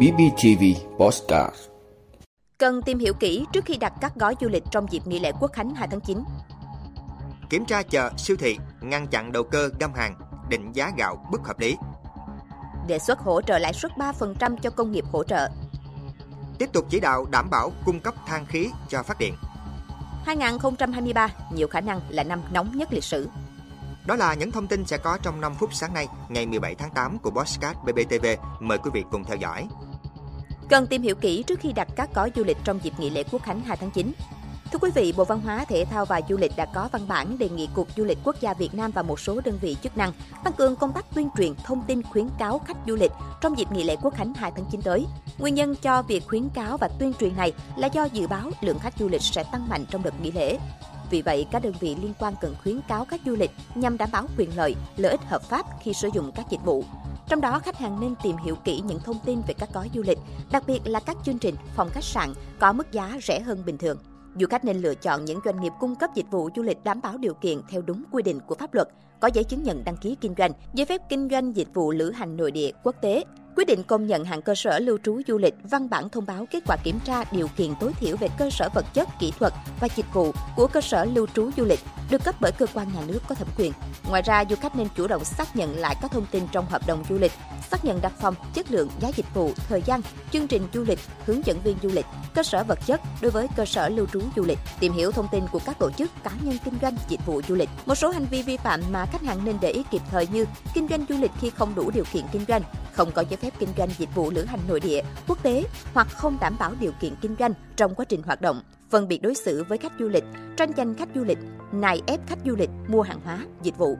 BBTV Postcard Cần tìm hiểu kỹ trước khi đặt các gói du lịch trong dịp nghỉ lễ Quốc khánh 2 tháng 9. Kiểm tra chợ, siêu thị, ngăn chặn đầu cơ găm hàng, định giá gạo bất hợp lý. Đề xuất hỗ trợ lãi suất 3% cho công nghiệp hỗ trợ. Tiếp tục chỉ đạo đảm bảo cung cấp than khí cho phát điện. 2023 nhiều khả năng là năm nóng nhất lịch sử. Đó là những thông tin sẽ có trong 5 phút sáng nay, ngày 17 tháng 8 của Bosscat BBTV. Mời quý vị cùng theo dõi. Cần tìm hiểu kỹ trước khi đặt các gói du lịch trong dịp nghỉ lễ Quốc khánh 2 tháng 9. Thưa quý vị, Bộ Văn hóa, Thể thao và Du lịch đã có văn bản đề nghị Cục Du lịch Quốc gia Việt Nam và một số đơn vị chức năng tăng cường công tác tuyên truyền thông tin khuyến cáo khách du lịch trong dịp nghỉ lễ Quốc khánh 2 tháng 9 tới. Nguyên nhân cho việc khuyến cáo và tuyên truyền này là do dự báo lượng khách du lịch sẽ tăng mạnh trong đợt nghỉ lễ. Vì vậy, các đơn vị liên quan cần khuyến cáo khách du lịch nhằm đảm bảo quyền lợi, lợi ích hợp pháp khi sử dụng các dịch vụ. Trong đó, khách hàng nên tìm hiểu kỹ những thông tin về các gói du lịch, đặc biệt là các chương trình, phòng khách sạn có mức giá rẻ hơn bình thường. Du khách nên lựa chọn những doanh nghiệp cung cấp dịch vụ du lịch đảm bảo điều kiện theo đúng quy định của pháp luật, có giấy chứng nhận đăng ký kinh doanh, giấy phép kinh doanh dịch vụ lữ hành nội địa, quốc tế, quyết định công nhận hạng cơ sở lưu trú du lịch, văn bản thông báo kết quả kiểm tra điều kiện tối thiểu về cơ sở vật chất, kỹ thuật và dịch vụ của cơ sở lưu trú du lịch được cấp bởi cơ quan nhà nước có thẩm quyền. Ngoài ra, du khách nên chủ động xác nhận lại các thông tin trong hợp đồng du lịch, xác nhận đặt phòng, chất lượng, giá dịch vụ, thời gian, chương trình du lịch, hướng dẫn viên du lịch, cơ sở vật chất đối với cơ sở lưu trú du lịch, tìm hiểu thông tin của các tổ chức cá nhân kinh doanh dịch vụ du lịch. Một số hành vi vi phạm mà khách hàng nên để ý kịp thời như kinh doanh du lịch khi không đủ điều kiện kinh doanh, không có giấy phép kinh doanh dịch vụ lữ hành nội địa, quốc tế hoặc không đảm bảo điều kiện kinh doanh trong quá trình hoạt động, phân biệt đối xử với khách du lịch, tranh giành khách du lịch, nài ép khách du lịch mua hàng hóa, dịch vụ.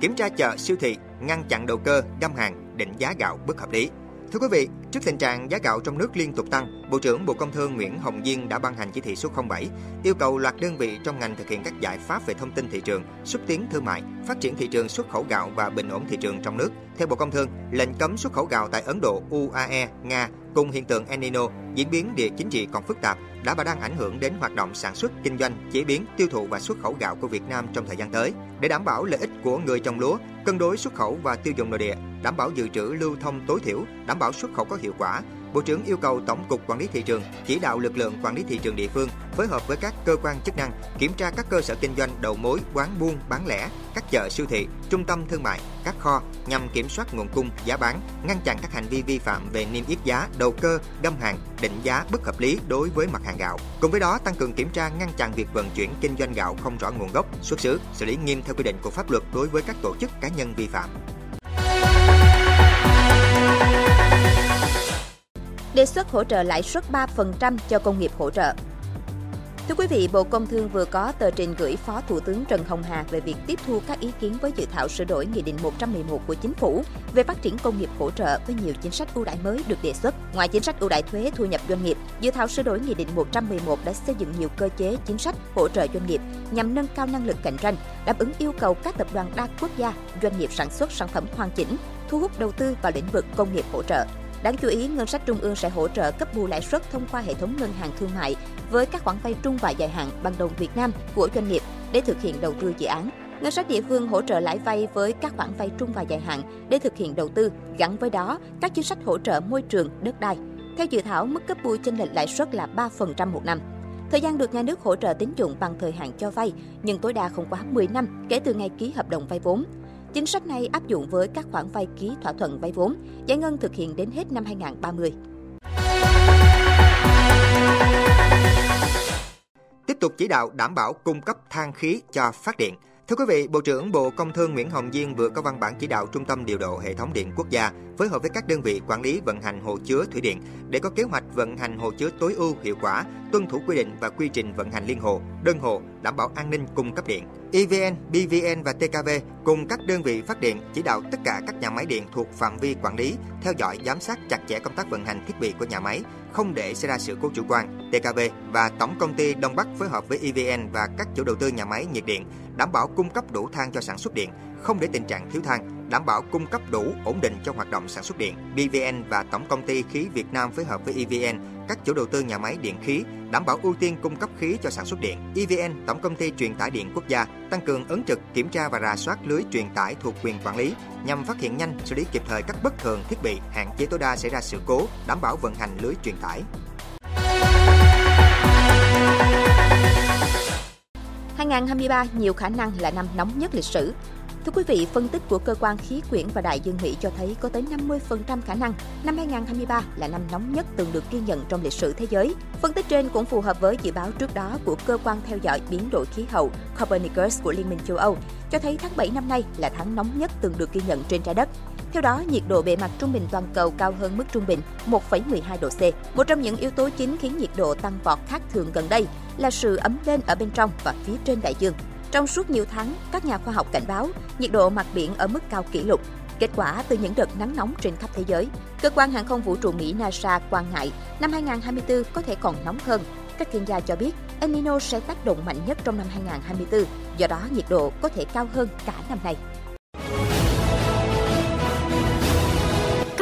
Kiểm tra chợ, siêu thị, ngăn chặn đầu cơ, găm hàng, định giá gạo bất hợp lý. Thưa quý vị, trước tình trạng giá gạo trong nước liên tục tăng, Bộ trưởng Bộ Công Thương Nguyễn Hồng Diên đã ban hành chỉ thị số 07 yêu cầu loạt đơn vị trong ngành thực hiện các giải pháp về thông tin thị trường, xúc tiến thương mại, phát triển thị trường xuất khẩu gạo và bình ổn thị trường trong nước. Theo Bộ Công Thương, lệnh cấm xuất khẩu gạo tại Ấn Độ, UAE, Nga cùng hiện tượng El Nino diễn biến địa chính trị còn phức tạp đã và đang ảnh hưởng đến hoạt động sản xuất, kinh doanh, chế biến, tiêu thụ và xuất khẩu gạo của Việt Nam trong thời gian tới. Để đảm bảo lợi ích của người trồng lúa, cân đối xuất khẩu và tiêu dùng nội địa, đảm bảo dự trữ lưu thông tối thiểu, đảm bảo xuất khẩu có hiệu quả, Bộ trưởng yêu cầu Tổng cục Quản lý thị trường chỉ đạo lực lượng quản lý thị trường địa phương phối hợp với các cơ quan chức năng kiểm tra các cơ sở kinh doanh đầu mối, quán buôn, bán lẻ, các chợ siêu thị, trung tâm thương mại, các kho nhằm kiểm soát nguồn cung, giá bán, ngăn chặn các hành vi vi phạm về niêm yết giá, đầu cơ, găm hàng, định giá bất hợp lý đối với mặt hàng gạo. Cùng với đó tăng cường kiểm tra ngăn chặn việc vận chuyển kinh doanh gạo không rõ nguồn gốc, xuất xứ, xử lý nghiêm theo quy định của pháp luật đối với các tổ chức cá nhân vi phạm. Đề xuất hỗ trợ lãi suất 3% cho công nghiệp hỗ trợ. Thưa quý vị, Bộ Công Thương vừa có tờ trình gửi Phó Thủ tướng Trần Hồng Hà về việc tiếp thu các ý kiến với dự thảo sửa đổi Nghị định 111 của Chính phủ về phát triển công nghiệp hỗ trợ với nhiều chính sách ưu đãi mới được đề xuất. Ngoài chính sách ưu đãi thuế thu nhập doanh nghiệp, dự thảo sửa đổi Nghị định 111 đã xây dựng nhiều cơ chế chính sách hỗ trợ doanh nghiệp nhằm nâng cao năng lực cạnh tranh, đáp ứng yêu cầu các tập đoàn đa quốc gia, doanh nghiệp sản xuất sản phẩm hoàn chỉnh, thu hút đầu tư vào lĩnh vực công nghiệp hỗ trợ. Đáng chú ý, ngân sách trung ương sẽ hỗ trợ cấp bù lãi suất thông qua hệ thống ngân hàng thương mại với các khoản vay trung và dài hạn bằng đồng Việt Nam của doanh nghiệp để thực hiện đầu tư dự án. Ngân sách địa phương hỗ trợ lãi vay với các khoản vay trung và dài hạn để thực hiện đầu tư, gắn với đó các chính sách hỗ trợ môi trường, đất đai. Theo dự thảo, mức cấp bù chênh lệch lãi suất là 3% một năm. Thời gian được nhà nước hỗ trợ tín dụng bằng thời hạn cho vay, nhưng tối đa không quá 10 năm kể từ ngày ký hợp đồng vay vốn. Chính sách này áp dụng với các khoản vay ký thỏa thuận vay vốn, giải ngân thực hiện đến hết năm 2030. Tiếp tục chỉ đạo đảm bảo cung cấp than khí cho phát điện – Thưa quý vị, Bộ trưởng Bộ Công Thương Nguyễn Hồng Diên vừa có văn bản chỉ đạo Trung tâm điều độ hệ thống điện quốc gia phối hợp với các đơn vị quản lý vận hành hồ chứa thủy điện để có kế hoạch vận hành hồ chứa tối ưu hiệu quả, tuân thủ quy định và quy trình vận hành liên hồ, đơn hộ đảm bảo an ninh cung cấp điện. EVN, BVN và TKV cùng các đơn vị phát điện chỉ đạo tất cả các nhà máy điện thuộc phạm vi quản lý theo dõi giám sát chặt chẽ công tác vận hành thiết bị của nhà máy, không để xảy ra sự cố chủ quan. TKV và Tổng công ty Đông Bắc phối hợp với EVN và các chủ đầu tư nhà máy nhiệt điện đảm bảo cung cấp đủ than cho sản xuất điện, không để tình trạng thiếu than, đảm bảo cung cấp đủ ổn định cho hoạt động sản xuất điện. BVN và Tổng công ty khí Việt Nam phối hợp với EVN các chủ đầu tư nhà máy điện khí đảm bảo ưu tiên cung cấp khí cho sản xuất điện. EVN, Tổng công ty truyền tải điện quốc gia, tăng cường ứng trực kiểm tra và rà soát lưới truyền tải thuộc quyền quản lý nhằm phát hiện nhanh, xử lý kịp thời các bất thường thiết bị, hạn chế tối đa xảy ra sự cố, đảm bảo vận hành lưới truyền tải. 2023 nhiều khả năng là năm nóng nhất lịch sử. Thưa quý vị, phân tích của cơ quan khí quyển và đại dương Mỹ cho thấy có tới 50% khả năng năm 2023 là năm nóng nhất từng được ghi nhận trong lịch sử thế giới. Phân tích trên cũng phù hợp với dự báo trước đó của cơ quan theo dõi biến đổi khí hậu Copernicus của Liên minh châu Âu, cho thấy tháng 7 năm nay là tháng nóng nhất từng được ghi nhận trên trái đất. Theo đó, nhiệt độ bề mặt trung bình toàn cầu cao hơn mức trung bình 1,12 độ C. Một trong những yếu tố chính khiến nhiệt độ tăng vọt khác thường gần đây là sự ấm lên ở bên trong và phía trên đại dương. Trong suốt nhiều tháng, các nhà khoa học cảnh báo nhiệt độ mặt biển ở mức cao kỷ lục. Kết quả từ những đợt nắng nóng trên khắp thế giới, cơ quan hàng không vũ trụ Mỹ NASA quan ngại năm 2024 có thể còn nóng hơn. Các chuyên gia cho biết El Nino sẽ tác động mạnh nhất trong năm 2024, do đó nhiệt độ có thể cao hơn cả năm nay.